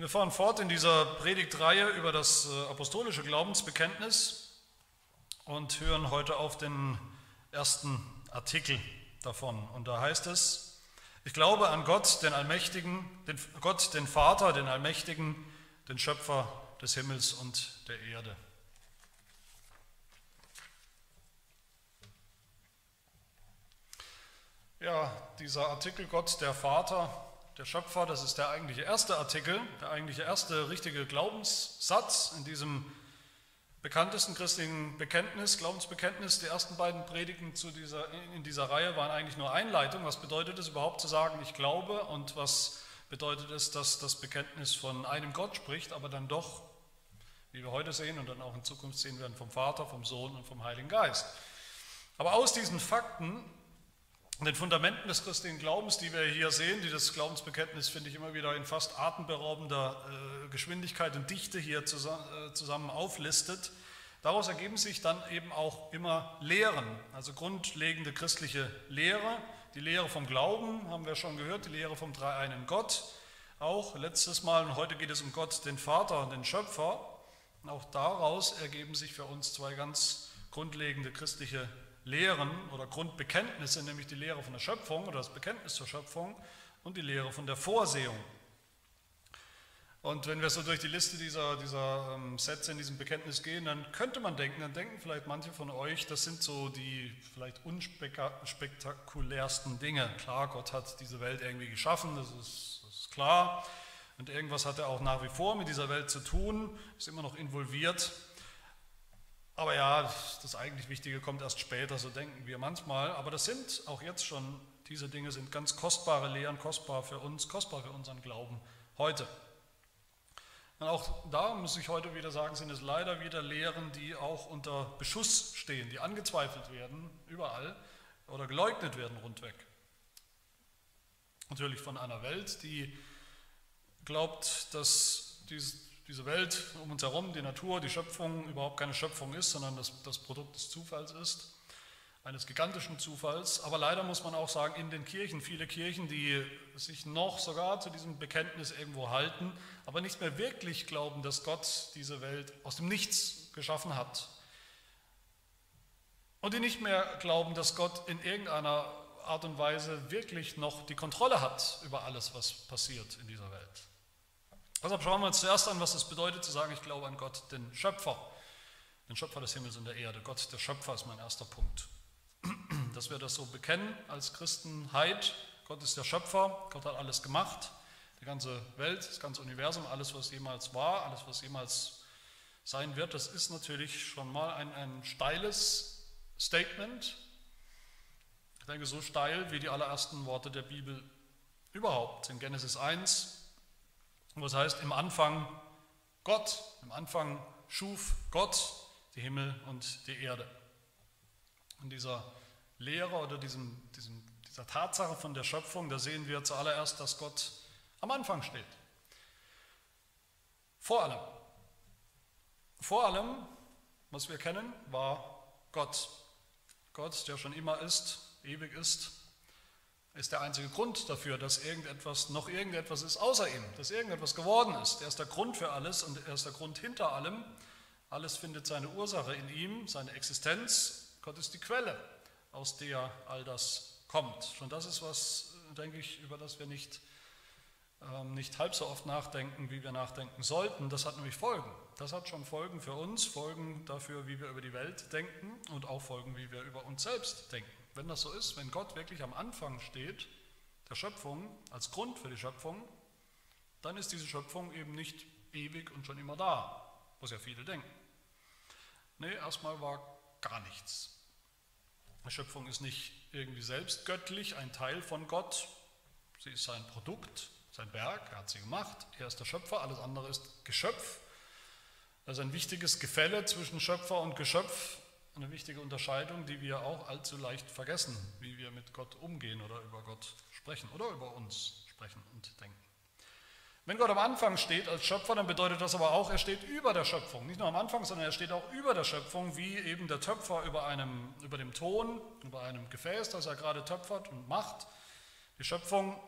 Wir fahren fort in dieser Predigtreihe über das äh, apostolische Glaubensbekenntnis und hören heute auf den ersten Artikel davon. Und da heißt es, ich glaube an Gott, den Allmächtigen, den Gott, den Vater, den Allmächtigen, den Schöpfer des Himmels und der Erde. Ja, dieser Artikel Gott, der Vater, der Schöpfer, das ist der eigentliche erste Artikel, der eigentliche erste richtige Glaubenssatz in diesem bekanntesten christlichen Bekenntnis, Glaubensbekenntnis. Die ersten beiden Predigten zu dieser, in dieser Reihe waren eigentlich nur Einleitung. Was bedeutet es überhaupt zu sagen, ich glaube und was bedeutet es, dass das Bekenntnis von einem Gott spricht, aber dann doch, wie wir heute sehen und dann auch in Zukunft sehen werden, vom Vater, vom Sohn und vom Heiligen Geist. Aber aus diesen Fakten und den Fundamenten des christlichen Glaubens, die wir hier sehen, die das Glaubensbekenntnis, finde ich, immer wieder in fast atemberaubender äh, Geschwindigkeit und Dichte hier äh, zusammen auflistet, daraus ergeben sich dann eben auch immer Lehren, also grundlegende christliche Lehre. Die Lehre vom Glauben haben wir schon gehört, die Lehre vom dreieinen Gott. Auch letztes Mal und heute geht es um Gott, den Vater und den Schöpfer. Und auch daraus ergeben sich für uns zwei ganz grundlegende christliche Lehren oder Grundbekenntnisse, nämlich die Lehre von der Schöpfung oder das Bekenntnis zur Schöpfung und die Lehre von der Vorsehung. Und wenn wir so durch die Liste dieser, dieser ähm, Sätze in diesem Bekenntnis gehen, dann könnte man denken, dann denken vielleicht manche von euch, das sind so die vielleicht unspektakulärsten Dinge. Klar, Gott hat diese Welt irgendwie geschaffen, das ist, das ist klar. Und irgendwas hat er auch nach wie vor mit dieser Welt zu tun, ist immer noch involviert. Aber ja, das eigentlich Wichtige kommt erst später, so denken wir manchmal. Aber das sind auch jetzt schon, diese Dinge sind ganz kostbare Lehren, kostbar für uns, kostbar für unseren Glauben heute. Und auch da muss ich heute wieder sagen, sind es leider wieder Lehren, die auch unter Beschuss stehen, die angezweifelt werden, überall, oder geleugnet werden rundweg. Natürlich von einer Welt, die glaubt, dass dieses diese Welt um uns herum, die Natur, die Schöpfung überhaupt keine Schöpfung ist, sondern das, das Produkt des Zufalls ist, eines gigantischen Zufalls. Aber leider muss man auch sagen, in den Kirchen, viele Kirchen, die sich noch sogar zu diesem Bekenntnis irgendwo halten, aber nicht mehr wirklich glauben, dass Gott diese Welt aus dem Nichts geschaffen hat. Und die nicht mehr glauben, dass Gott in irgendeiner Art und Weise wirklich noch die Kontrolle hat über alles, was passiert in dieser Welt. Deshalb schauen wir uns zuerst an, was es bedeutet zu sagen, ich glaube an Gott, den Schöpfer, den Schöpfer des Himmels und der Erde. Gott, der Schöpfer ist mein erster Punkt. Dass wir das so bekennen als Christenheit, Gott ist der Schöpfer, Gott hat alles gemacht, die ganze Welt, das ganze Universum, alles, was jemals war, alles, was jemals sein wird, das ist natürlich schon mal ein, ein steiles Statement. Ich denke, so steil wie die allerersten Worte der Bibel überhaupt. In Genesis 1 was heißt im Anfang Gott, im Anfang schuf Gott die Himmel und die Erde. Und dieser Lehre oder diesem, diesem, dieser Tatsache von der Schöpfung, da sehen wir zuallererst, dass Gott am Anfang steht. Vor allem. Vor allem, was wir kennen, war Gott. Gott, der schon immer ist, ewig ist, ist der einzige Grund dafür, dass irgendetwas noch irgendetwas ist außer ihm, dass irgendetwas geworden ist. Er ist der Grund für alles und er ist der Grund hinter allem. Alles findet seine Ursache in ihm, seine Existenz. Gott ist die Quelle, aus der all das kommt. Schon das ist was, denke ich, über das wir nicht, ähm, nicht halb so oft nachdenken, wie wir nachdenken sollten. Das hat nämlich Folgen. Das hat schon Folgen für uns, Folgen dafür, wie wir über die Welt denken und auch Folgen, wie wir über uns selbst denken. Wenn das so ist, wenn Gott wirklich am Anfang steht, der Schöpfung, als Grund für die Schöpfung, dann ist diese Schöpfung eben nicht ewig und schon immer da, was ja viele denken. Nee, erstmal war gar nichts. Die Schöpfung ist nicht irgendwie selbst göttlich, ein Teil von Gott. Sie ist sein Produkt, sein Werk, er hat sie gemacht, er ist der Schöpfer, alles andere ist Geschöpf. Das ist ein wichtiges Gefälle zwischen Schöpfer und Geschöpf, eine wichtige Unterscheidung, die wir auch allzu leicht vergessen, wie wir mit Gott umgehen oder über Gott sprechen oder über uns sprechen und denken. Wenn Gott am Anfang steht als Schöpfer, dann bedeutet das aber auch, er steht über der Schöpfung. Nicht nur am Anfang, sondern er steht auch über der Schöpfung, wie eben der Töpfer über, einem, über dem Ton, über einem Gefäß, das er gerade töpfert und macht. Die Schöpfung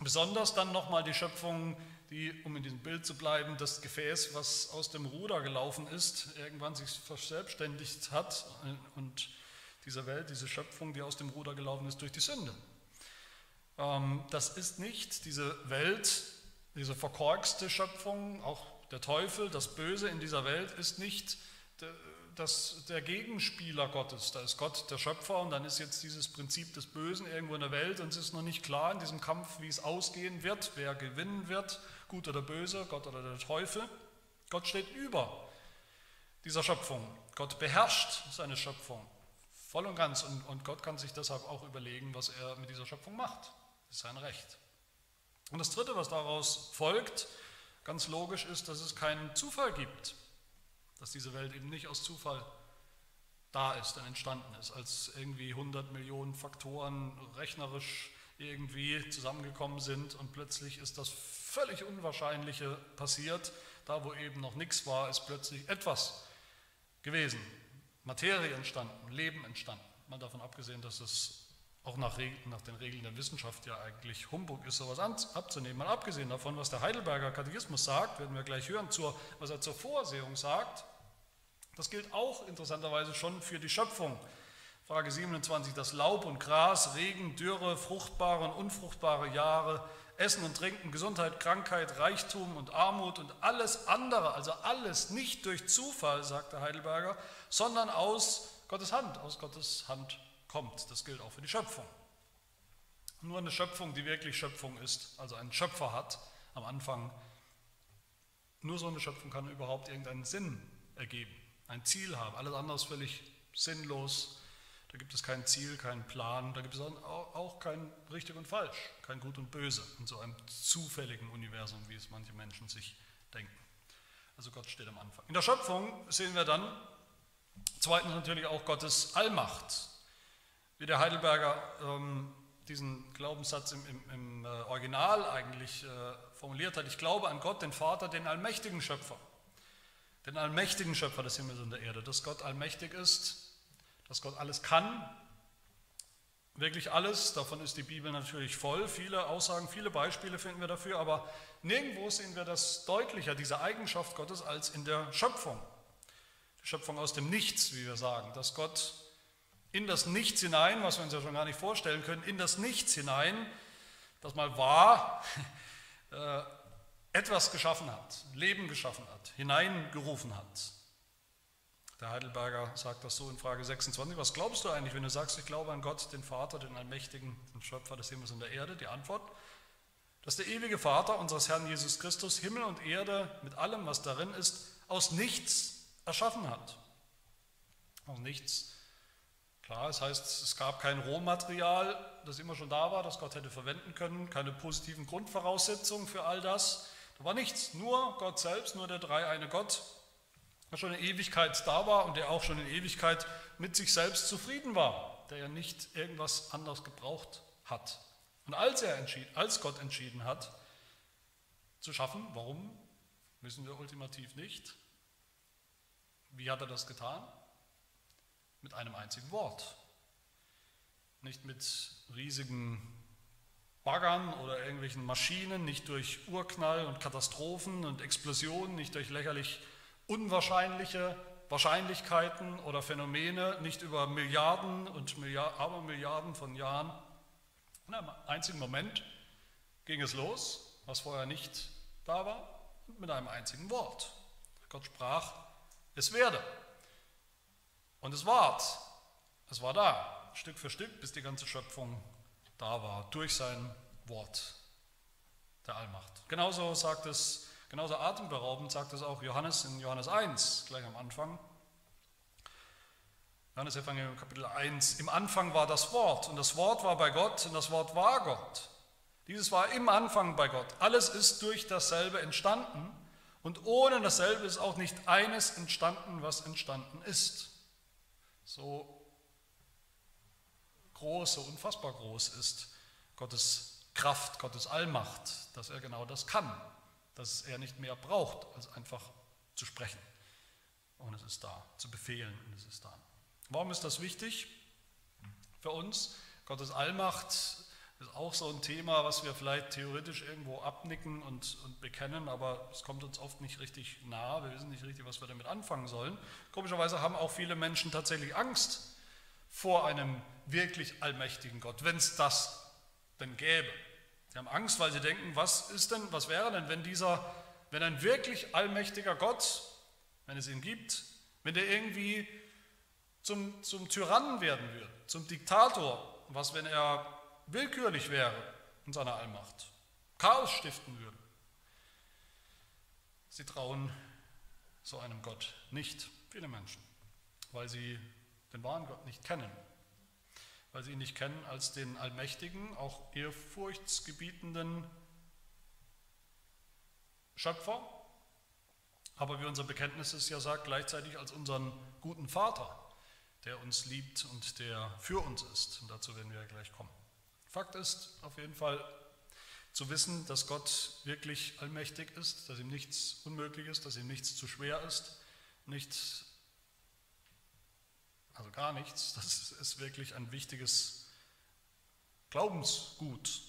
Besonders dann nochmal die Schöpfung, die, um in diesem Bild zu bleiben, das Gefäß, was aus dem Ruder gelaufen ist, irgendwann sich verselbstständigt hat und diese Welt, diese Schöpfung, die aus dem Ruder gelaufen ist durch die Sünde. Ähm, das ist nicht diese Welt, diese verkorkste Schöpfung, auch der Teufel, das Böse in dieser Welt ist nicht das, der Gegenspieler Gottes. Da ist Gott der Schöpfer und dann ist jetzt dieses Prinzip des Bösen irgendwo in der Welt und es ist noch nicht klar in diesem Kampf, wie es ausgehen wird, wer gewinnen wird, gut oder böse, Gott oder der Teufel. Gott steht über dieser Schöpfung. Gott beherrscht seine Schöpfung voll und ganz und, und Gott kann sich deshalb auch überlegen, was er mit dieser Schöpfung macht. Das ist sein Recht. Und das Dritte, was daraus folgt, ganz logisch ist, dass es keinen Zufall gibt dass diese Welt eben nicht aus Zufall da ist und entstanden ist, als irgendwie 100 Millionen Faktoren rechnerisch irgendwie zusammengekommen sind und plötzlich ist das völlig Unwahrscheinliche passiert. Da, wo eben noch nichts war, ist plötzlich etwas gewesen. Materie entstanden, Leben entstanden. Mal davon abgesehen, dass es auch nach, nach, den Regeln der Wissenschaft ja eigentlich Humbug ist, sowas abzunehmen. Mal abgesehen davon, was der Heidelberger Katechismus sagt, werden wir gleich hören, zur, was er zur Vorsehung sagt, das gilt auch interessanterweise schon für die Schöpfung. Frage 27, das Laub und Gras, Regen, Dürre, fruchtbare und unfruchtbare Jahre, Essen und Trinken, Gesundheit, Krankheit, Reichtum und Armut und alles andere, also alles nicht durch Zufall, sagt der Heidelberger, sondern aus Gottes Hand, aus Gottes Hand kommt. Das gilt auch für die Schöpfung. Nur eine Schöpfung, die wirklich Schöpfung ist, also einen Schöpfer hat am Anfang, nur so eine Schöpfung kann überhaupt irgendeinen Sinn ergeben ein Ziel haben. Alles andere ist völlig sinnlos. Da gibt es kein Ziel, keinen Plan. Da gibt es auch kein richtig und falsch, kein gut und böse in so einem zufälligen Universum, wie es manche Menschen sich denken. Also Gott steht am Anfang. In der Schöpfung sehen wir dann zweitens natürlich auch Gottes Allmacht. Wie der Heidelberger ähm, diesen Glaubenssatz im, im, im äh, Original eigentlich äh, formuliert hat. Ich glaube an Gott, den Vater, den allmächtigen Schöpfer den allmächtigen Schöpfer des Himmels und der Erde, dass Gott allmächtig ist, dass Gott alles kann, wirklich alles, davon ist die Bibel natürlich voll, viele Aussagen, viele Beispiele finden wir dafür, aber nirgendwo sehen wir das deutlicher, diese Eigenschaft Gottes, als in der Schöpfung. Die Schöpfung aus dem Nichts, wie wir sagen, dass Gott in das Nichts hinein, was wir uns ja schon gar nicht vorstellen können, in das Nichts hinein, das mal war, äh, etwas geschaffen hat, Leben geschaffen hat, hineingerufen hat. Der Heidelberger sagt das so in Frage 26. Was glaubst du eigentlich, wenn du sagst, ich glaube an Gott, den Vater, den Allmächtigen, den Schöpfer des Himmels und der Erde? Die Antwort, dass der ewige Vater unseres Herrn Jesus Christus Himmel und Erde mit allem, was darin ist, aus nichts erschaffen hat. Aus nichts. Klar, es heißt, es gab kein Rohmaterial, das immer schon da war, das Gott hätte verwenden können, keine positiven Grundvoraussetzungen für all das. Da war nichts, nur Gott selbst, nur der dreieine Gott, der schon in Ewigkeit da war und der auch schon in Ewigkeit mit sich selbst zufrieden war, der ja nicht irgendwas anderes gebraucht hat. Und als er entschied, als Gott entschieden hat, zu schaffen, warum, wissen wir ultimativ nicht. Wie hat er das getan? Mit einem einzigen Wort. Nicht mit riesigen Baggern oder irgendwelchen Maschinen, nicht durch Urknall und Katastrophen und Explosionen, nicht durch lächerlich unwahrscheinliche Wahrscheinlichkeiten oder Phänomene, nicht über Milliarden und Milliard, Abermilliarden von Jahren. In einem einzigen Moment ging es los, was vorher nicht da war, mit einem einzigen Wort. Gott sprach, es werde. Und es ward. Es war da, Stück für Stück, bis die ganze Schöpfung da war, durch sein Wort der Allmacht. Genauso sagt es, genauso atemberaubend sagt es auch Johannes in Johannes 1, gleich am Anfang. Johannes Evangelium Kapitel 1. Im Anfang war das Wort und das Wort war bei Gott und das Wort war Gott. Dieses war im Anfang bei Gott. Alles ist durch dasselbe entstanden und ohne dasselbe ist auch nicht eines entstanden, was entstanden ist. So groß, so unfassbar groß ist Gottes Kraft, Gottes Allmacht, dass er genau das kann, dass er nicht mehr braucht, als einfach zu sprechen. Und es ist da, zu befehlen und es ist da. Warum ist das wichtig für uns? Gottes Allmacht ist auch so ein Thema, was wir vielleicht theoretisch irgendwo abnicken und, und bekennen, aber es kommt uns oft nicht richtig nahe. Wir wissen nicht richtig, was wir damit anfangen sollen. Komischerweise haben auch viele Menschen tatsächlich Angst vor einem wirklich allmächtigen Gott, wenn es das denn gäbe. Sie haben Angst, weil sie denken, was ist denn, was wäre denn, wenn dieser, wenn ein wirklich allmächtiger Gott, wenn es ihn gibt, wenn der irgendwie zum, zum Tyrannen werden würde, zum Diktator, was wenn er willkürlich wäre in seiner Allmacht, Chaos stiften würde. Sie trauen so einem Gott nicht, viele Menschen, weil sie den wahren Gott nicht kennen, weil sie ihn nicht kennen als den allmächtigen, auch ehrfurchtsgebietenden Schöpfer, aber wie unser Bekenntnis es ja sagt, gleichzeitig als unseren guten Vater, der uns liebt und der für uns ist. Und dazu werden wir ja gleich kommen. Fakt ist auf jeden Fall zu wissen, dass Gott wirklich allmächtig ist, dass ihm nichts unmöglich ist, dass ihm nichts zu schwer ist, nichts, also gar nichts. Das ist wirklich ein wichtiges Glaubensgut,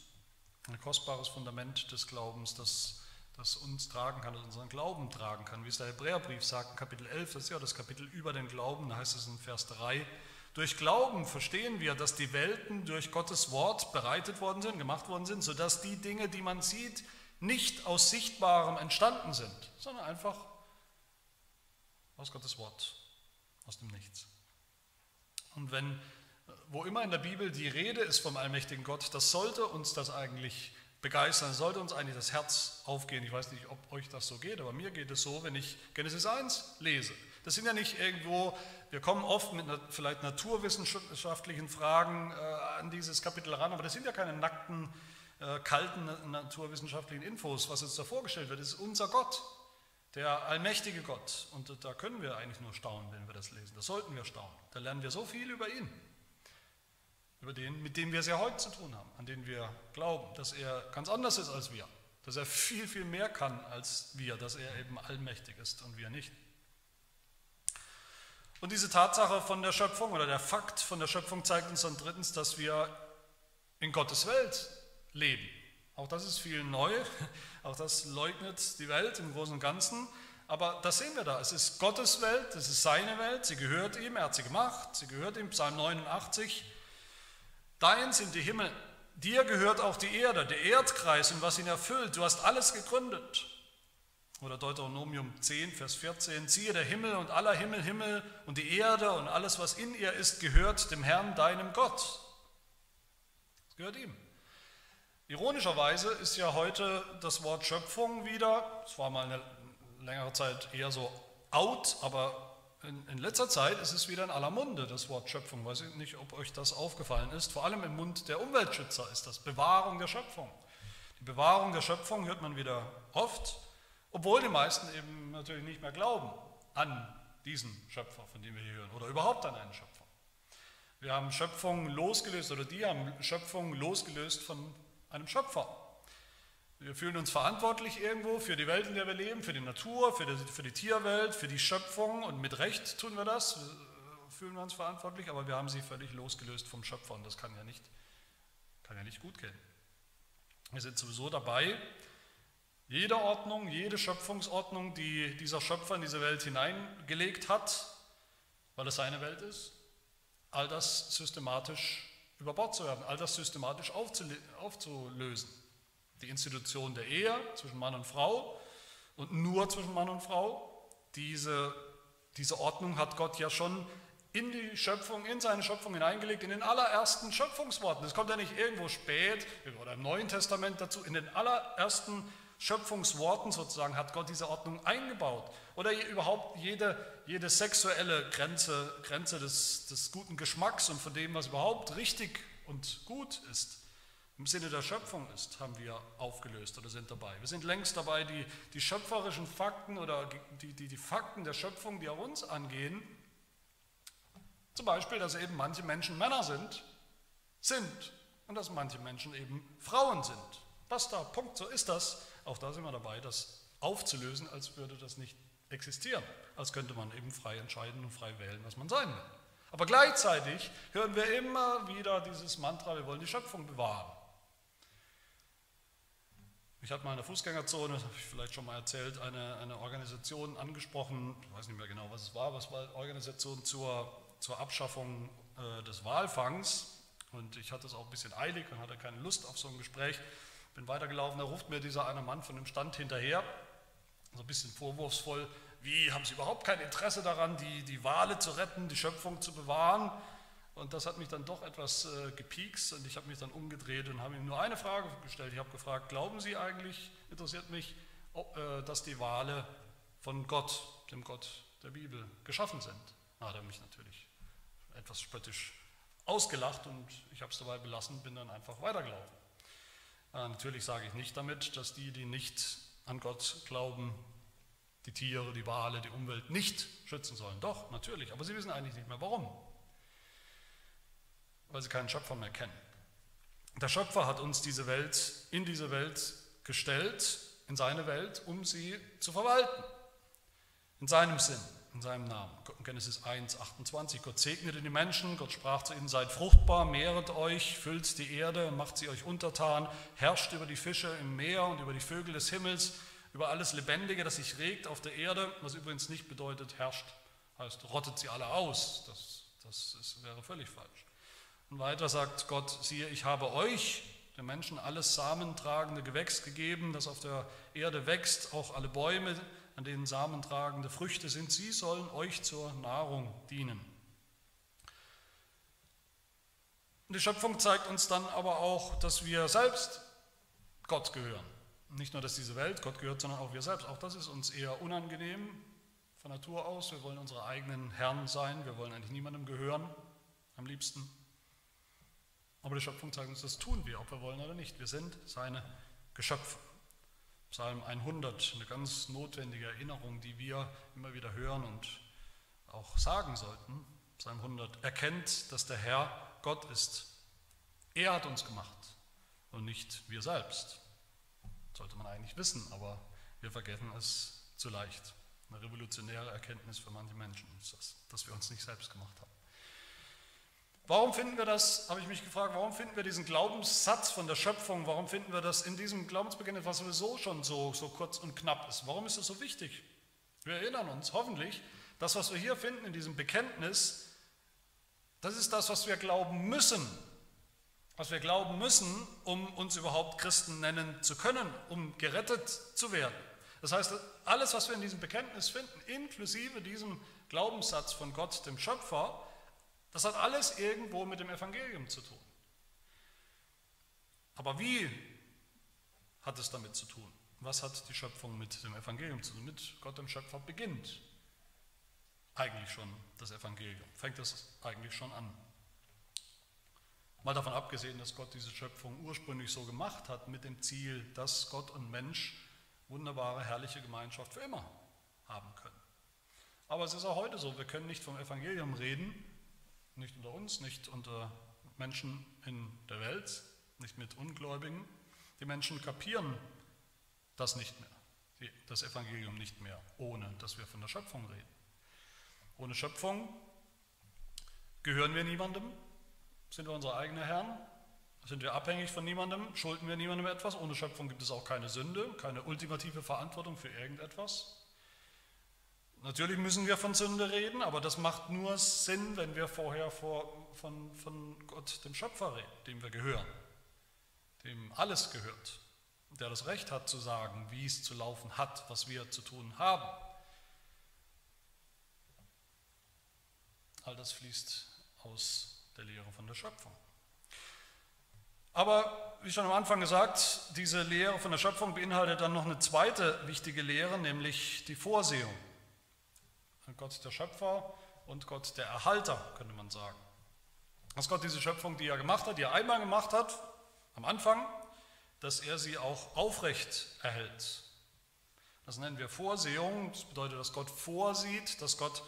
ein kostbares Fundament des Glaubens, das das uns tragen kann, das unseren Glauben tragen kann. Wie es der Hebräerbrief sagt, Kapitel 11, das ist ja das Kapitel über den Glauben, da heißt es in Vers 3, durch Glauben verstehen wir, dass die Welten durch Gottes Wort bereitet worden sind, gemacht worden sind, sodass die Dinge, die man sieht, nicht aus Sichtbarem entstanden sind, sondern einfach aus Gottes Wort, aus dem Nichts. Und wenn, wo immer in der Bibel die Rede ist vom allmächtigen Gott, das sollte uns das eigentlich begeistern, sollte uns eigentlich das Herz aufgehen. Ich weiß nicht, ob euch das so geht, aber mir geht es so, wenn ich Genesis 1 lese. Das sind ja nicht irgendwo, wir kommen oft mit vielleicht naturwissenschaftlichen Fragen äh, an dieses Kapitel ran, aber das sind ja keine nackten, äh, kalten naturwissenschaftlichen Infos, was uns da vorgestellt wird. Das ist unser Gott, der allmächtige Gott. Und da können wir eigentlich nur staunen, wenn wir das lesen. Da sollten wir staunen. Da lernen wir so viel über ihn über den, mit dem wir es ja heute zu tun haben, an den wir glauben, dass er ganz anders ist als wir, dass er viel, viel mehr kann als wir, dass er eben allmächtig ist und wir nicht. Und diese Tatsache von der Schöpfung oder der Fakt von der Schöpfung zeigt uns dann drittens, dass wir in Gottes Welt leben. Auch das ist viel neu, auch das leugnet die Welt im Großen und Ganzen. Aber das sehen wir da. Es ist Gottes Welt, es ist seine Welt, sie gehört ihm, er hat sie gemacht, sie gehört ihm, Psalm 89. Dein sind die Himmel, dir gehört auch die Erde, der Erdkreis und was ihn erfüllt. Du hast alles gegründet. Oder Deuteronomium 10, Vers 14, siehe der Himmel und aller Himmel, Himmel und die Erde und alles, was in ihr ist, gehört dem Herrn, deinem Gott. Das gehört ihm. Ironischerweise ist ja heute das Wort Schöpfung wieder, es war mal eine längere Zeit eher so out, aber in, in, letzter Zeit ist es wieder in aller Munde, das Wort Schöpfung. Weiß ich nicht, ob euch das aufgefallen ist. Vor allem im Mund der Umweltschützer ist das Bewahrung der Schöpfung. Die Bewahrung der Schöpfung hört man wieder oft, obwohl die meisten eben natürlich nicht mehr glauben an diesen Schöpfer, von dem wir hier hören, oder überhaupt an einen Schöpfer. Wir haben Schöpfung losgelöst, oder die haben Schöpfung losgelöst von einem Schöpfer. Wir fühlen uns verantwortlich irgendwo für die Welt, in der wir leben, für die Natur, für die, für die Tierwelt, für die Schöpfung und mit Recht tun wir das, fühlen wir uns verantwortlich, aber wir haben sie völlig losgelöst vom Schöpfer und das kann ja nicht, kann ja nicht gut gehen. Wir sind sowieso dabei, jede Ordnung, jede Schöpfungsordnung, die dieser Schöpfer in diese Welt hineingelegt hat, weil es seine Welt ist, all das systematisch über Bord zu werfen, all das systematisch aufzulösen die Institution der Ehe zwischen Mann und Frau und nur zwischen Mann und Frau. Diese, diese Ordnung hat Gott ja schon in die Schöpfung, in seine Schöpfung hineingelegt, in den allerersten Schöpfungsworten. Das kommt ja nicht irgendwo spät oder im Neuen Testament dazu. In den allerersten Schöpfungsworten sozusagen hat Gott diese Ordnung eingebaut. Oder überhaupt jede, jede sexuelle Grenze, Grenze des, des guten Geschmacks und von dem, was überhaupt richtig und gut ist im Sinne der Schöpfung ist, haben wir aufgelöst oder sind dabei. Wir sind längst dabei, die, die schöpferischen Fakten oder die, die, die Fakten der Schöpfung, die auch uns angehen, zum Beispiel, dass eben manche Menschen Männer sind, sind und dass manche Menschen eben Frauen sind. Basta, Punkt, so ist das. Auch da sind wir dabei, das aufzulösen, als würde das nicht existieren, als könnte man eben frei entscheiden und frei wählen, was man sein will. Aber gleichzeitig hören wir immer wieder dieses Mantra, wir wollen die Schöpfung bewahren. Ich habe mal in der Fußgängerzone, das habe ich vielleicht schon mal erzählt, eine, eine Organisation angesprochen, ich weiß nicht mehr genau, was es war, was war eine Organisation zur, zur Abschaffung äh, des Walfangs. Und ich hatte es auch ein bisschen eilig und hatte keine Lust auf so ein Gespräch. Bin weitergelaufen, da ruft mir dieser eine Mann von dem Stand hinterher, so ein bisschen vorwurfsvoll, wie haben Sie überhaupt kein Interesse daran, die, die Wale zu retten, die Schöpfung zu bewahren? Und das hat mich dann doch etwas äh, gepiekst und ich habe mich dann umgedreht und habe ihm nur eine Frage gestellt. Ich habe gefragt, glauben Sie eigentlich, interessiert mich, ob, äh, dass die Wale von Gott, dem Gott der Bibel, geschaffen sind? Da hat er mich natürlich etwas spöttisch ausgelacht und ich habe es dabei belassen, bin dann einfach weitergelaufen. Äh, natürlich sage ich nicht damit, dass die, die nicht an Gott glauben, die Tiere, die Wale, die Umwelt nicht schützen sollen. Doch, natürlich, aber sie wissen eigentlich nicht mehr warum weil sie keinen Schöpfer mehr kennen. Der Schöpfer hat uns diese Welt in diese Welt gestellt, in seine Welt, um sie zu verwalten. In seinem Sinn, in seinem Namen. Genesis 1, 28. Gott segnete die Menschen, Gott sprach zu ihnen, seid fruchtbar, mehret euch, füllt die Erde, macht sie euch untertan, herrscht über die Fische im Meer und über die Vögel des Himmels, über alles Lebendige, das sich regt auf der Erde, was übrigens nicht bedeutet, herrscht, heißt, rottet sie alle aus. Das, das ist, wäre völlig falsch. Und weiter sagt Gott, siehe, ich habe euch, den Menschen, alles samentragende Gewächs gegeben, das auf der Erde wächst, auch alle Bäume, an denen samentragende Früchte sind, sie sollen euch zur Nahrung dienen. Die Schöpfung zeigt uns dann aber auch, dass wir selbst Gott gehören. Nicht nur, dass diese Welt Gott gehört, sondern auch wir selbst. Auch das ist uns eher unangenehm von Natur aus. Wir wollen unsere eigenen Herren sein. Wir wollen eigentlich niemandem gehören, am liebsten. Aber die Schöpfung zeigt uns, das tun wir, ob wir wollen oder nicht. Wir sind seine Geschöpfe. Psalm 100, eine ganz notwendige Erinnerung, die wir immer wieder hören und auch sagen sollten. Psalm 100 erkennt, dass der Herr Gott ist. Er hat uns gemacht und nicht wir selbst. Sollte man eigentlich wissen, aber wir vergessen es zu leicht. Eine revolutionäre Erkenntnis für manche Menschen ist das, dass wir uns nicht selbst gemacht haben. Warum finden wir das, habe ich mich gefragt, warum finden wir diesen Glaubenssatz von der Schöpfung, warum finden wir das in diesem Glaubensbekenntnis, was sowieso schon so, so kurz und knapp ist? Warum ist das so wichtig? Wir erinnern uns hoffentlich, das, was wir hier finden in diesem Bekenntnis, das ist das, was wir glauben müssen. Was wir glauben müssen, um uns überhaupt Christen nennen zu können, um gerettet zu werden. Das heißt, alles, was wir in diesem Bekenntnis finden, inklusive diesem Glaubenssatz von Gott, dem Schöpfer, das hat alles irgendwo mit dem Evangelium zu tun. Aber wie hat es damit zu tun? Was hat die Schöpfung mit dem Evangelium zu tun? Mit Gott dem Schöpfer beginnt eigentlich schon das Evangelium. Fängt das eigentlich schon an. Mal davon abgesehen, dass Gott diese Schöpfung ursprünglich so gemacht hat, mit dem Ziel, dass Gott und Mensch wunderbare, herrliche Gemeinschaft für immer haben können. Aber es ist auch heute so, wir können nicht vom Evangelium reden, nicht unter uns, nicht unter Menschen in der Welt, nicht mit Ungläubigen. Die Menschen kapieren das nicht mehr, das Evangelium nicht mehr, ohne dass wir von der Schöpfung reden. Ohne Schöpfung gehören wir niemandem, sind wir unsere eigenen Herren, sind wir abhängig von niemandem, schulden wir niemandem etwas. Ohne Schöpfung gibt es auch keine Sünde, keine ultimative Verantwortung für irgendetwas. Natürlich müssen wir von Sünde reden, aber das macht nur Sinn, wenn wir vorher vor, von, von Gott, dem Schöpfer reden, dem wir gehören, dem alles gehört, der das Recht hat zu sagen, wie es zu laufen hat, was wir zu tun haben. All das fließt aus der Lehre von der Schöpfung. Aber wie schon am Anfang gesagt, diese Lehre von der Schöpfung beinhaltet dann noch eine zweite wichtige Lehre, nämlich die Vorsehung. Gott der Schöpfer und Gott der Erhalter, könnte man sagen. Dass Gott diese Schöpfung, die er gemacht hat, die er einmal gemacht hat, am Anfang, dass er sie auch aufrecht erhält. Das nennen wir Vorsehung. Das bedeutet, dass Gott vorsieht, dass Gott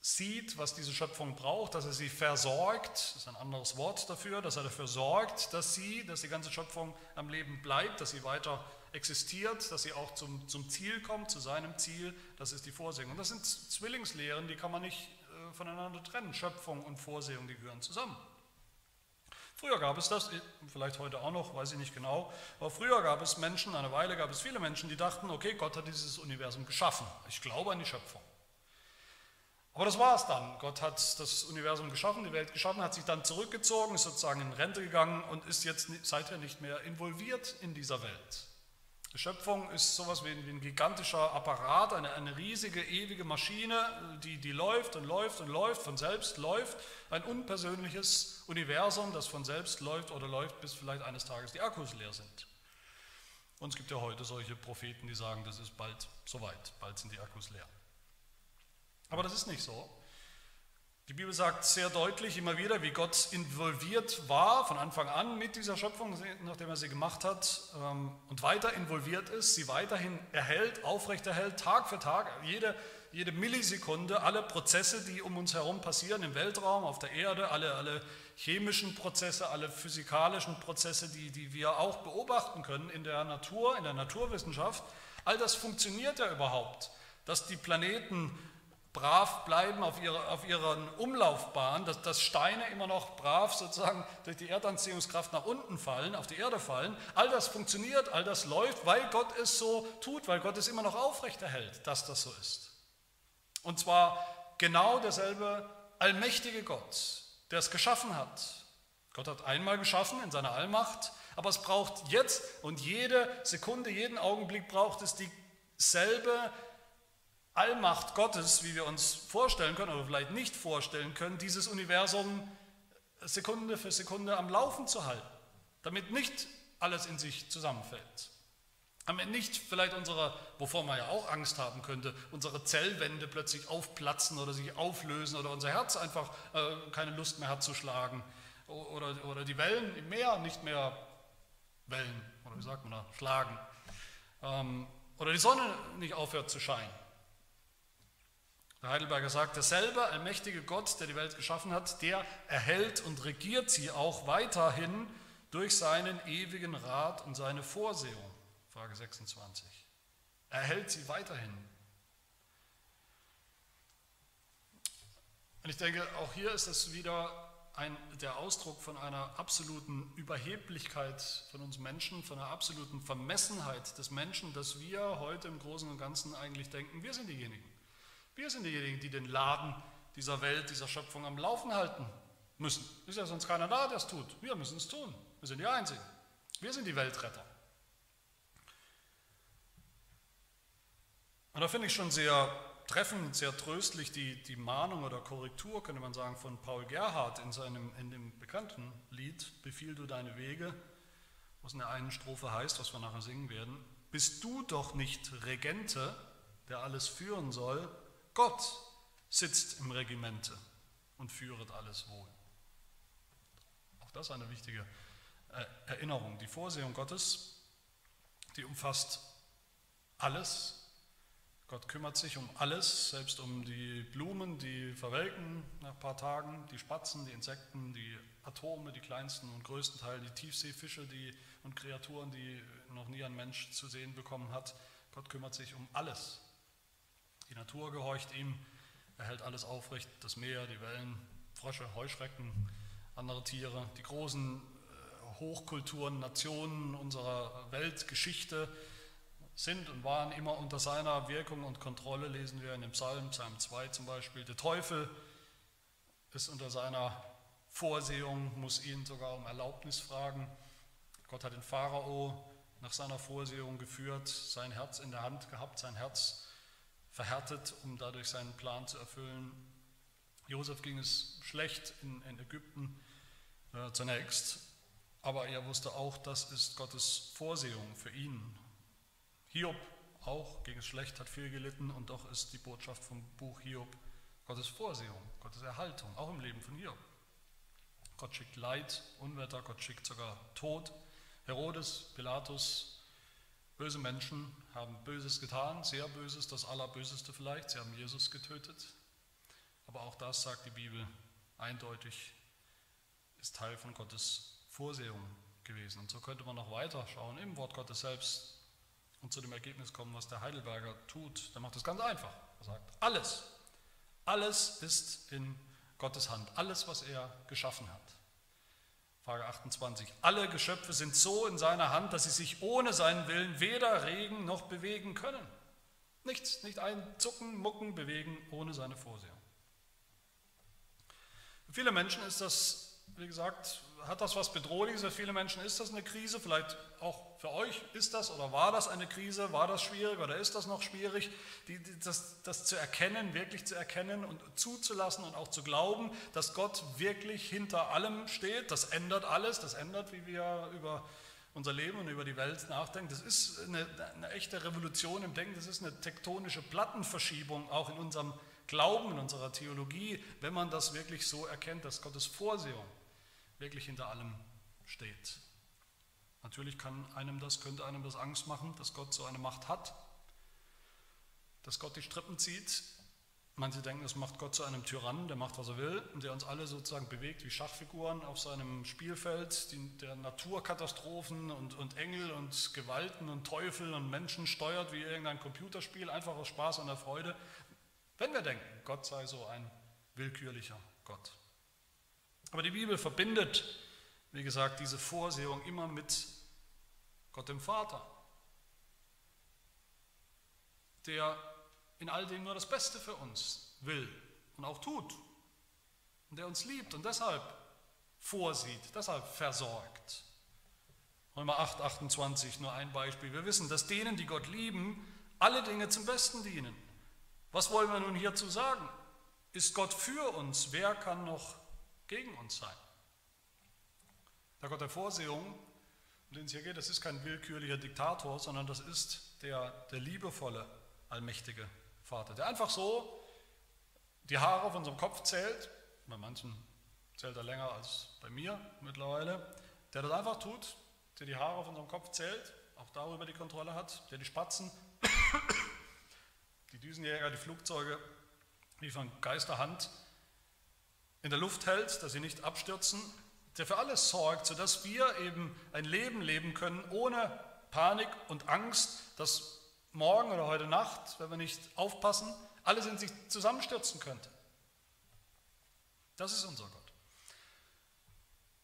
sieht, was diese Schöpfung braucht, dass er sie versorgt, das ist ein anderes Wort dafür, dass er dafür sorgt, dass sie, dass die ganze Schöpfung am Leben bleibt, dass sie weiter existiert, dass sie auch zum, zum Ziel kommt, zu seinem Ziel, das ist die Vorsehung. Und das sind Zwillingslehren, die kann man nicht äh, voneinander trennen. Schöpfung und Vorsehung, die gehören zusammen. Früher gab es das, vielleicht heute auch noch, weiß ich nicht genau, aber früher gab es Menschen, eine Weile gab es viele Menschen, die dachten, okay, Gott hat dieses Universum geschaffen. Ich glaube an die Schöpfung. Aber das war es dann. Gott hat das Universum geschaffen, die Welt geschaffen, hat sich dann zurückgezogen, ist sozusagen in Rente gegangen und ist jetzt seither nicht mehr involviert in dieser Welt. Schöpfung ist sowas wie ein, wie ein gigantischer Apparat, eine, eine riesige, ewige Maschine, die, die läuft und läuft und läuft, von selbst läuft. Ein unpersönliches Universum, das von selbst läuft oder läuft, bis vielleicht eines Tages die Akkus leer sind. Und es gibt ja heute solche Propheten, die sagen, das ist bald soweit, bald sind die Akkus leer. Aber das ist nicht so. Die Bibel sagt sehr deutlich immer wieder, wie Gott involviert war von Anfang an mit dieser Schöpfung, nachdem er sie gemacht hat, ähm, und weiter involviert ist, sie weiterhin erhält, aufrechterhält, Tag für Tag, jede, jede Millisekunde, alle Prozesse, die um uns herum passieren, im Weltraum, auf der Erde, alle, alle chemischen Prozesse, alle physikalischen Prozesse, die, die wir auch beobachten können in der Natur, in der Naturwissenschaft, all das funktioniert ja überhaupt, dass die Planeten brav bleiben auf, ihre, auf ihren Umlaufbahn, dass, dass Steine immer noch brav sozusagen durch die Erdanziehungskraft nach unten fallen, auf die Erde fallen. All das funktioniert, all das läuft, weil Gott es so tut, weil Gott es immer noch aufrechterhält, dass das so ist. Und zwar genau derselbe allmächtige Gott, der es geschaffen hat. Gott hat einmal geschaffen in seiner Allmacht, aber es braucht jetzt und jede Sekunde, jeden Augenblick braucht es dieselbe Allmacht Gottes, wie wir uns vorstellen können oder vielleicht nicht vorstellen können, dieses Universum Sekunde für Sekunde am Laufen zu halten, damit nicht alles in sich zusammenfällt. Damit nicht vielleicht unsere, wovor man ja auch Angst haben könnte, unsere Zellwände plötzlich aufplatzen oder sich auflösen oder unser Herz einfach äh, keine Lust mehr hat zu schlagen oder, oder die Wellen im Meer nicht mehr Wellen, oder wie sagt man da, schlagen. Ähm, oder die Sonne nicht aufhört zu scheinen. Der Heidelberger sagt, derselbe allmächtige Gott, der die Welt geschaffen hat, der erhält und regiert sie auch weiterhin durch seinen ewigen Rat und seine Vorsehung. Frage 26. Er erhält sie weiterhin. Und ich denke, auch hier ist es wieder ein, der Ausdruck von einer absoluten Überheblichkeit von uns Menschen, von einer absoluten Vermessenheit des Menschen, dass wir heute im Großen und Ganzen eigentlich denken, wir sind diejenigen wir sind diejenigen, die den Laden dieser Welt, dieser Schöpfung am Laufen halten müssen. Ist ja sonst keiner da, der es tut. Wir müssen es tun. Wir sind die Einzigen. Wir sind die Weltretter. Und da finde ich schon sehr treffend, sehr tröstlich die, die Mahnung oder Korrektur, könnte man sagen, von Paul Gerhardt in, seinem, in dem bekannten Lied Befiehl du deine Wege, was in der einen Strophe heißt, was wir nachher singen werden. Bist du doch nicht Regente, der alles führen soll, Gott sitzt im Regimente und führet alles wohl. Auch das ist eine wichtige äh, Erinnerung. Die Vorsehung Gottes, die umfasst alles. Gott kümmert sich um alles, selbst um die Blumen, die verwelken nach ein paar Tagen, die Spatzen, die Insekten, die Atome, die kleinsten und größten Teile, die Tiefseefische die, und Kreaturen, die noch nie ein Mensch zu sehen bekommen hat. Gott kümmert sich um alles. Die Natur gehorcht ihm, er hält alles aufrecht, das Meer, die Wellen, Frösche, Heuschrecken, andere Tiere, die großen äh, Hochkulturen, Nationen unserer Weltgeschichte sind und waren immer unter seiner Wirkung und Kontrolle, lesen wir in dem Psalm, Psalm 2 zum Beispiel. Der Teufel ist unter seiner Vorsehung, muss ihn sogar um Erlaubnis fragen. Gott hat den Pharao nach seiner Vorsehung geführt, sein Herz in der Hand gehabt, sein Herz verhärtet, um dadurch seinen Plan zu erfüllen. Josef ging es schlecht in, in Ägypten äh, zunächst, aber er wusste auch, das ist Gottes Vorsehung für ihn. Hiob auch ging es schlecht, hat viel gelitten und doch ist die Botschaft vom Buch Hiob Gottes Vorsehung, Gottes Erhaltung, auch im Leben von Hiob. Gott schickt Leid, Unwetter, Gott schickt sogar Tod. Herodes, Pilatus, Böse Menschen haben Böses getan, sehr Böses, das Allerböseste vielleicht. Sie haben Jesus getötet. Aber auch das, sagt die Bibel eindeutig, ist Teil von Gottes Vorsehung gewesen. Und so könnte man noch weiter schauen im Wort Gottes selbst und zu dem Ergebnis kommen, was der Heidelberger tut. Der macht es ganz einfach. Er sagt, alles, alles ist in Gottes Hand. Alles, was er geschaffen hat. Frage 28. Alle Geschöpfe sind so in seiner Hand, dass sie sich ohne seinen Willen weder regen noch bewegen können. Nichts, nicht ein Zucken, Mucken bewegen ohne seine Vorsehung. Für viele Menschen ist das, wie gesagt, hat das was Bedrohliches. Für viele Menschen ist das eine Krise. Vielleicht auch für euch ist das oder war das eine Krise, war das schwierig oder ist das noch schwierig, die, das, das zu erkennen, wirklich zu erkennen und zuzulassen und auch zu glauben, dass Gott wirklich hinter allem steht. Das ändert alles, das ändert, wie wir über unser Leben und über die Welt nachdenken. Das ist eine, eine echte Revolution im Denken, das ist eine tektonische Plattenverschiebung auch in unserem Glauben, in unserer Theologie, wenn man das wirklich so erkennt, dass Gottes Vorsehung wirklich hinter allem steht. Natürlich kann einem das, könnte einem das Angst machen, dass Gott so eine Macht hat, dass Gott die Strippen zieht. Manche denken, das macht Gott zu einem Tyrannen, der macht, was er will und der uns alle sozusagen bewegt wie Schachfiguren auf seinem Spielfeld, die, der Naturkatastrophen und, und Engel und Gewalten und Teufel und Menschen steuert wie irgendein Computerspiel, einfach aus Spaß und der Freude. Wenn wir denken, Gott sei so ein willkürlicher Gott. Aber die Bibel verbindet, wie gesagt, diese Vorsehung immer mit Gott dem Vater, der in all dem nur das Beste für uns will und auch tut und der uns liebt und deshalb vorsieht, deshalb versorgt. Römer 8, 28, nur ein Beispiel. Wir wissen, dass denen, die Gott lieben, alle Dinge zum Besten dienen. Was wollen wir nun hierzu sagen? Ist Gott für uns? Wer kann noch gegen uns sein? Der Gott der Vorsehung um den es hier geht, das ist kein willkürlicher Diktator, sondern das ist der, der liebevolle, allmächtige Vater, der einfach so die Haare auf unserem Kopf zählt, bei manchen zählt er länger als bei mir mittlerweile, der das einfach tut, der die Haare auf unserem Kopf zählt, auch darüber die Kontrolle hat, der die Spatzen, die Düsenjäger, die Flugzeuge wie von Geisterhand in der Luft hält, dass sie nicht abstürzen der für alles sorgt, sodass wir eben ein Leben leben können ohne Panik und Angst, dass morgen oder heute Nacht, wenn wir nicht aufpassen, alles in sich zusammenstürzen könnte. Das ist unser Gott.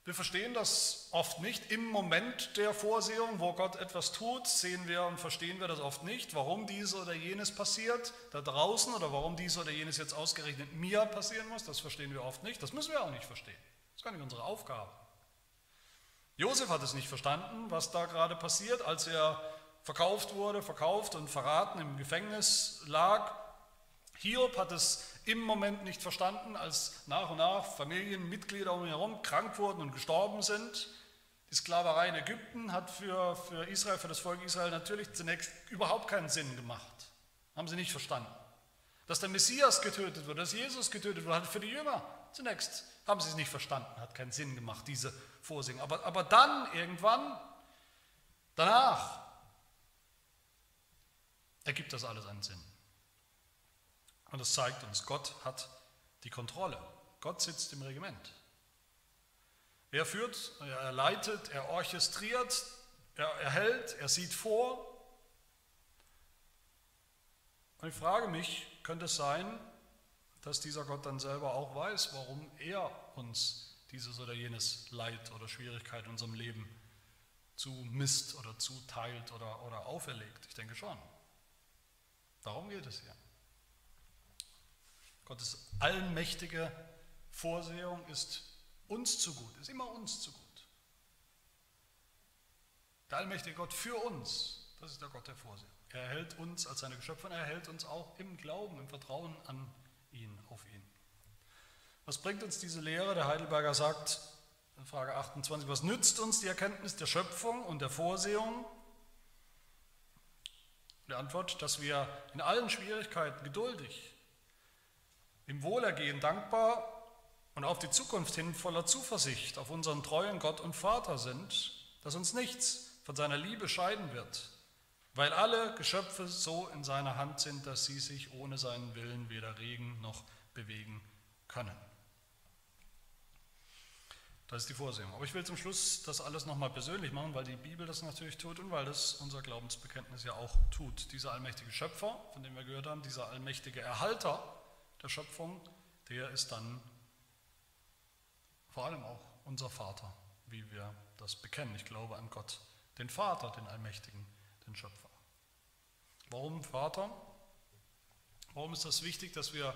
Wir verstehen das oft nicht. Im Moment der Vorsehung, wo Gott etwas tut, sehen wir und verstehen wir das oft nicht, warum dies oder jenes passiert da draußen oder warum dies oder jenes jetzt ausgerechnet mir passieren muss. Das verstehen wir oft nicht. Das müssen wir auch nicht verstehen. Das ist gar nicht unsere Aufgabe. Josef hat es nicht verstanden, was da gerade passiert, als er verkauft wurde, verkauft und verraten im Gefängnis lag. Hiob hat es im Moment nicht verstanden, als nach und nach Familienmitglieder um ihn herum krank wurden und gestorben sind. Die Sklaverei in Ägypten hat für, für Israel, für das Volk Israel natürlich zunächst überhaupt keinen Sinn gemacht. Haben sie nicht verstanden. Dass der Messias getötet wird, dass Jesus getötet wird, hat für die Jünger zunächst haben sie es nicht verstanden, hat keinen Sinn gemacht, diese Vorsingen. Aber, aber dann irgendwann, danach, ergibt das alles einen Sinn. Und das zeigt uns, Gott hat die Kontrolle. Gott sitzt im Regiment. Er führt, er leitet, er orchestriert, er erhält, er sieht vor. Und ich frage mich, könnte es sein, dass dieser Gott dann selber auch weiß, warum er uns dieses oder jenes Leid oder Schwierigkeit in unserem Leben zumisst oder zuteilt oder, oder auferlegt. Ich denke schon. Darum geht es hier. Gottes allmächtige Vorsehung ist uns zu gut, ist immer uns zu gut. Der allmächtige Gott für uns, das ist der Gott der Vorsehung. Er erhält uns als seine Geschöpfe und er erhält uns auch im Glauben, im Vertrauen an ihn, auf ihn. Was bringt uns diese Lehre? Der Heidelberger sagt in Frage 28, was nützt uns die Erkenntnis der Schöpfung und der Vorsehung? Die Antwort, dass wir in allen Schwierigkeiten geduldig, im Wohlergehen dankbar und auf die Zukunft hin voller Zuversicht auf unseren treuen Gott und Vater sind, dass uns nichts von seiner Liebe scheiden wird, weil alle Geschöpfe so in seiner Hand sind, dass sie sich ohne seinen Willen weder regen noch bewegen können. Das ist die Vorsehung. Aber ich will zum Schluss das alles nochmal persönlich machen, weil die Bibel das natürlich tut und weil das unser Glaubensbekenntnis ja auch tut. Dieser allmächtige Schöpfer, von dem wir gehört haben, dieser allmächtige Erhalter der Schöpfung, der ist dann vor allem auch unser Vater, wie wir das bekennen. Ich glaube an Gott, den Vater, den Allmächtigen, den Schöpfer. Warum Vater? Warum ist das wichtig, dass wir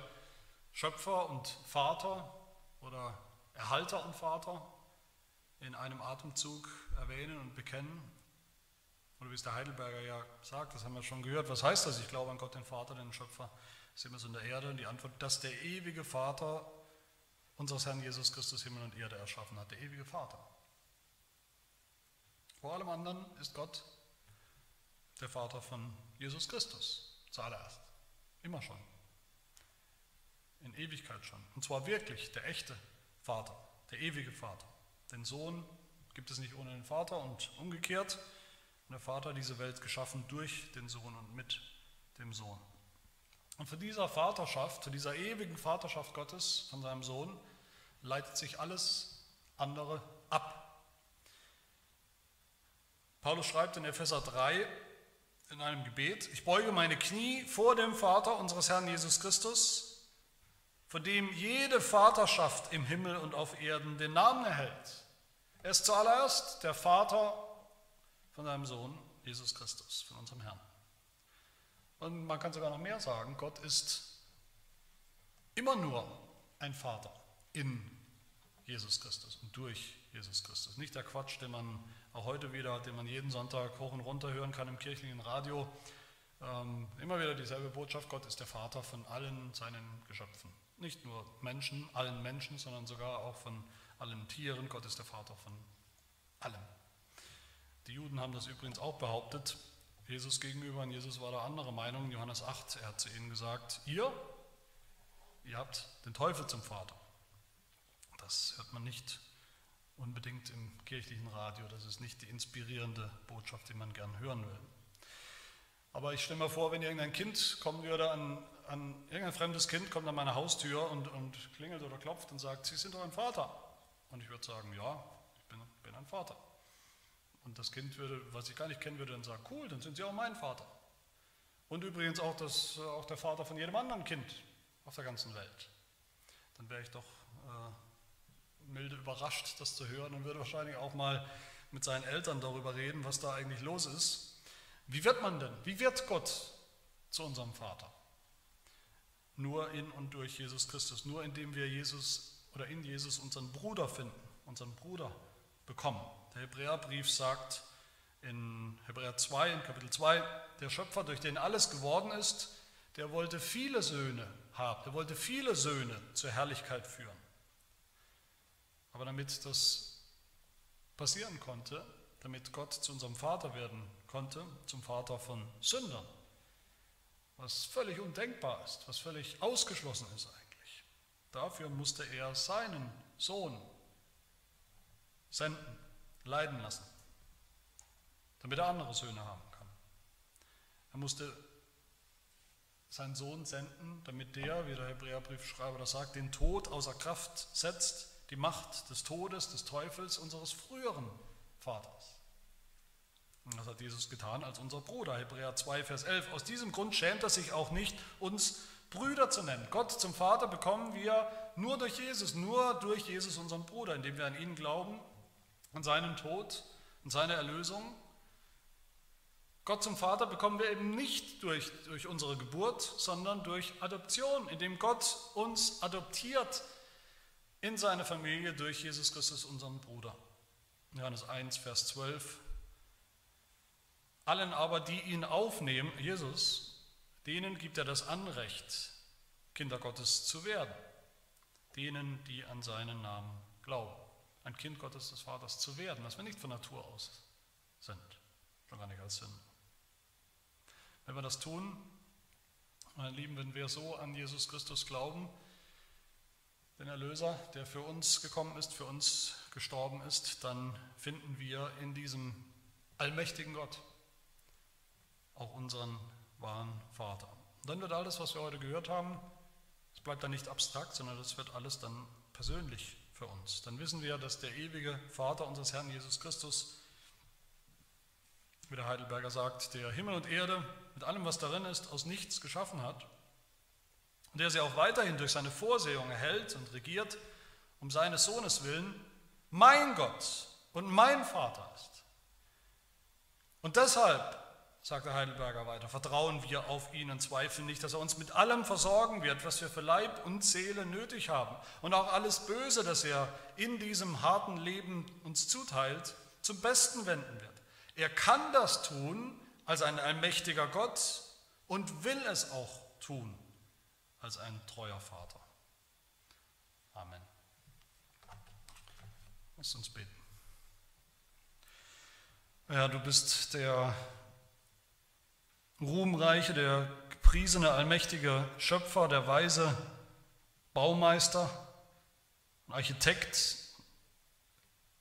Schöpfer und Vater oder Erhalter und Vater in einem Atemzug erwähnen und bekennen? Oder wie es der Heidelberger ja sagt, das haben wir schon gehört. Was heißt das? Ich glaube an Gott, den Vater, den Schöpfer des Himmels und der Erde. Und die Antwort, dass der ewige Vater unseres Herrn Jesus Christus Himmel und Erde erschaffen hat. Der ewige Vater. Vor allem anderen ist Gott der Vater von Jesus Christus zuallererst. Immer schon. In Ewigkeit schon. Und zwar wirklich der echte Vater, der ewige Vater. Den Sohn gibt es nicht ohne den Vater und umgekehrt. Und der Vater hat diese Welt geschaffen durch den Sohn und mit dem Sohn. Und von dieser Vaterschaft, von dieser ewigen Vaterschaft Gottes, von seinem Sohn, leitet sich alles andere ab. Paulus schreibt in Epheser 3 in einem Gebet, ich beuge meine Knie vor dem Vater unseres Herrn Jesus Christus, von dem jede Vaterschaft im Himmel und auf Erden den Namen erhält. Er ist zuallererst der Vater von seinem Sohn Jesus Christus, von unserem Herrn. Und man kann sogar noch mehr sagen, Gott ist immer nur ein Vater in Jesus Christus und durch Jesus Christus. Nicht der Quatsch, den man auch heute wieder, den man jeden Sonntag hoch und runter hören kann im kirchlichen Radio. Ähm, immer wieder dieselbe Botschaft, Gott ist der Vater von allen seinen Geschöpfen. Nicht nur Menschen, allen Menschen, sondern sogar auch von allen Tieren. Gott ist der Vater von allem. Die Juden haben das übrigens auch behauptet, Jesus gegenüber, und Jesus war da anderer Meinung. Johannes 8, er hat zu ihnen gesagt, ihr, ihr habt den Teufel zum Vater. Das hört man nicht unbedingt im kirchlichen Radio, das ist nicht die inspirierende Botschaft, die man gern hören will. Aber ich stelle mir vor, wenn irgendein Kind kommen würde, an, an irgendein fremdes Kind kommt an meine Haustür und, und klingelt oder klopft und sagt, Sie sind doch ein Vater. Und ich würde sagen, ja, ich bin, bin ein Vater. Und das Kind würde, was ich gar nicht kennen würde, dann sagen, cool, dann sind Sie auch mein Vater. Und übrigens auch, das, auch der Vater von jedem anderen Kind auf der ganzen Welt. Dann wäre ich doch äh, milde überrascht, das zu hören und würde wahrscheinlich auch mal mit seinen Eltern darüber reden, was da eigentlich los ist. Wie wird man denn? Wie wird Gott zu unserem Vater? Nur in und durch Jesus Christus, nur indem wir Jesus oder in Jesus unseren Bruder finden, unseren Bruder bekommen. Der Hebräerbrief sagt in Hebräer 2, in Kapitel 2, der Schöpfer, durch den alles geworden ist, der wollte viele Söhne haben, der wollte viele Söhne zur Herrlichkeit führen. Aber damit das passieren konnte, damit Gott zu unserem Vater werden konnte, zum Vater von Sündern, was völlig undenkbar ist, was völlig ausgeschlossen ist eigentlich. Dafür musste er seinen Sohn senden leiden lassen, damit er andere Söhne haben kann. Er musste seinen Sohn senden, damit der, wie der Hebräerbriefschreiber das sagt, den Tod außer Kraft setzt, die Macht des Todes, des Teufels unseres früheren Vaters. Und das hat Jesus getan als unser Bruder, Hebräer 2, Vers 11. Aus diesem Grund schämt er sich auch nicht, uns Brüder zu nennen. Gott zum Vater bekommen wir nur durch Jesus, nur durch Jesus, unseren Bruder, indem wir an ihn glauben an seinen Tod und seine Erlösung. Gott zum Vater bekommen wir eben nicht durch, durch unsere Geburt, sondern durch Adoption, indem Gott uns adoptiert in seine Familie durch Jesus Christus, unseren Bruder. Johannes 1, Vers 12. Allen aber, die ihn aufnehmen, Jesus, denen gibt er das Anrecht, Kinder Gottes zu werden. Denen, die an seinen Namen glauben ein Kind Gottes des Vaters zu werden, was wir nicht von Natur aus sind, schon gar nicht als Sünde. Wenn wir das tun, meine Lieben, wenn wir so an Jesus Christus glauben, den Erlöser, der für uns gekommen ist, für uns gestorben ist, dann finden wir in diesem allmächtigen Gott auch unseren wahren Vater. Dann wird alles, was wir heute gehört haben, es bleibt dann nicht abstrakt, sondern das wird alles dann persönlich für uns. Dann wissen wir, dass der ewige Vater unseres Herrn Jesus Christus, wie der Heidelberger sagt, der Himmel und Erde mit allem, was darin ist, aus nichts geschaffen hat und der sie auch weiterhin durch seine Vorsehung erhält und regiert, um seines Sohnes willen, mein Gott und mein Vater ist. Und deshalb, sagt der Heidelberger weiter, vertrauen wir auf ihn und zweifeln nicht, dass er uns mit allem versorgen wird, was wir für Leib und Seele nötig haben. Und auch alles Böse, das er in diesem harten Leben uns zuteilt, zum Besten wenden wird. Er kann das tun als ein allmächtiger Gott und will es auch tun als ein treuer Vater. Amen. Lass uns beten. Ja, du bist der ruhmreiche, der gepriesene, allmächtige Schöpfer, der weise Baumeister, Architekt,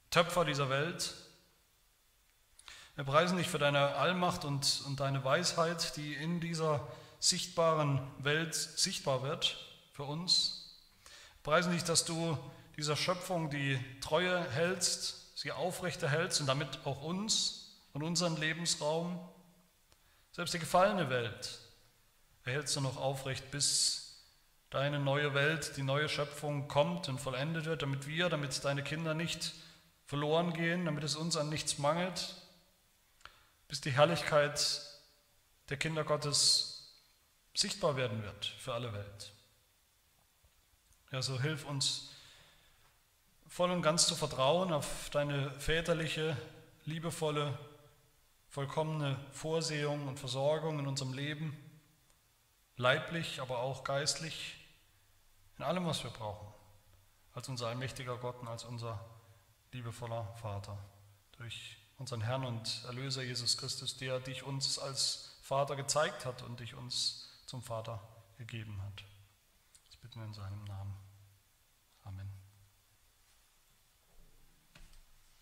Töpfer dieser Welt. Wir preisen dich für deine Allmacht und, und deine Weisheit, die in dieser sichtbaren Welt sichtbar wird für uns. Wir preisen dich, dass du dieser Schöpfung die Treue hältst, sie aufrechterhältst und damit auch uns und unseren Lebensraum. Selbst die gefallene Welt erhältst du noch aufrecht, bis deine neue Welt, die neue Schöpfung kommt und vollendet wird, damit wir, damit deine Kinder nicht verloren gehen, damit es uns an nichts mangelt, bis die Herrlichkeit der Kinder Gottes sichtbar werden wird für alle Welt. Ja, so hilf uns voll und ganz zu vertrauen auf deine väterliche, liebevolle, vollkommene Vorsehung und Versorgung in unserem Leben, leiblich, aber auch geistlich, in allem, was wir brauchen, als unser allmächtiger Gott und als unser liebevoller Vater, durch unseren Herrn und Erlöser Jesus Christus, der dich uns als Vater gezeigt hat und dich uns zum Vater gegeben hat. Das bitten wir in seinem Namen. Amen.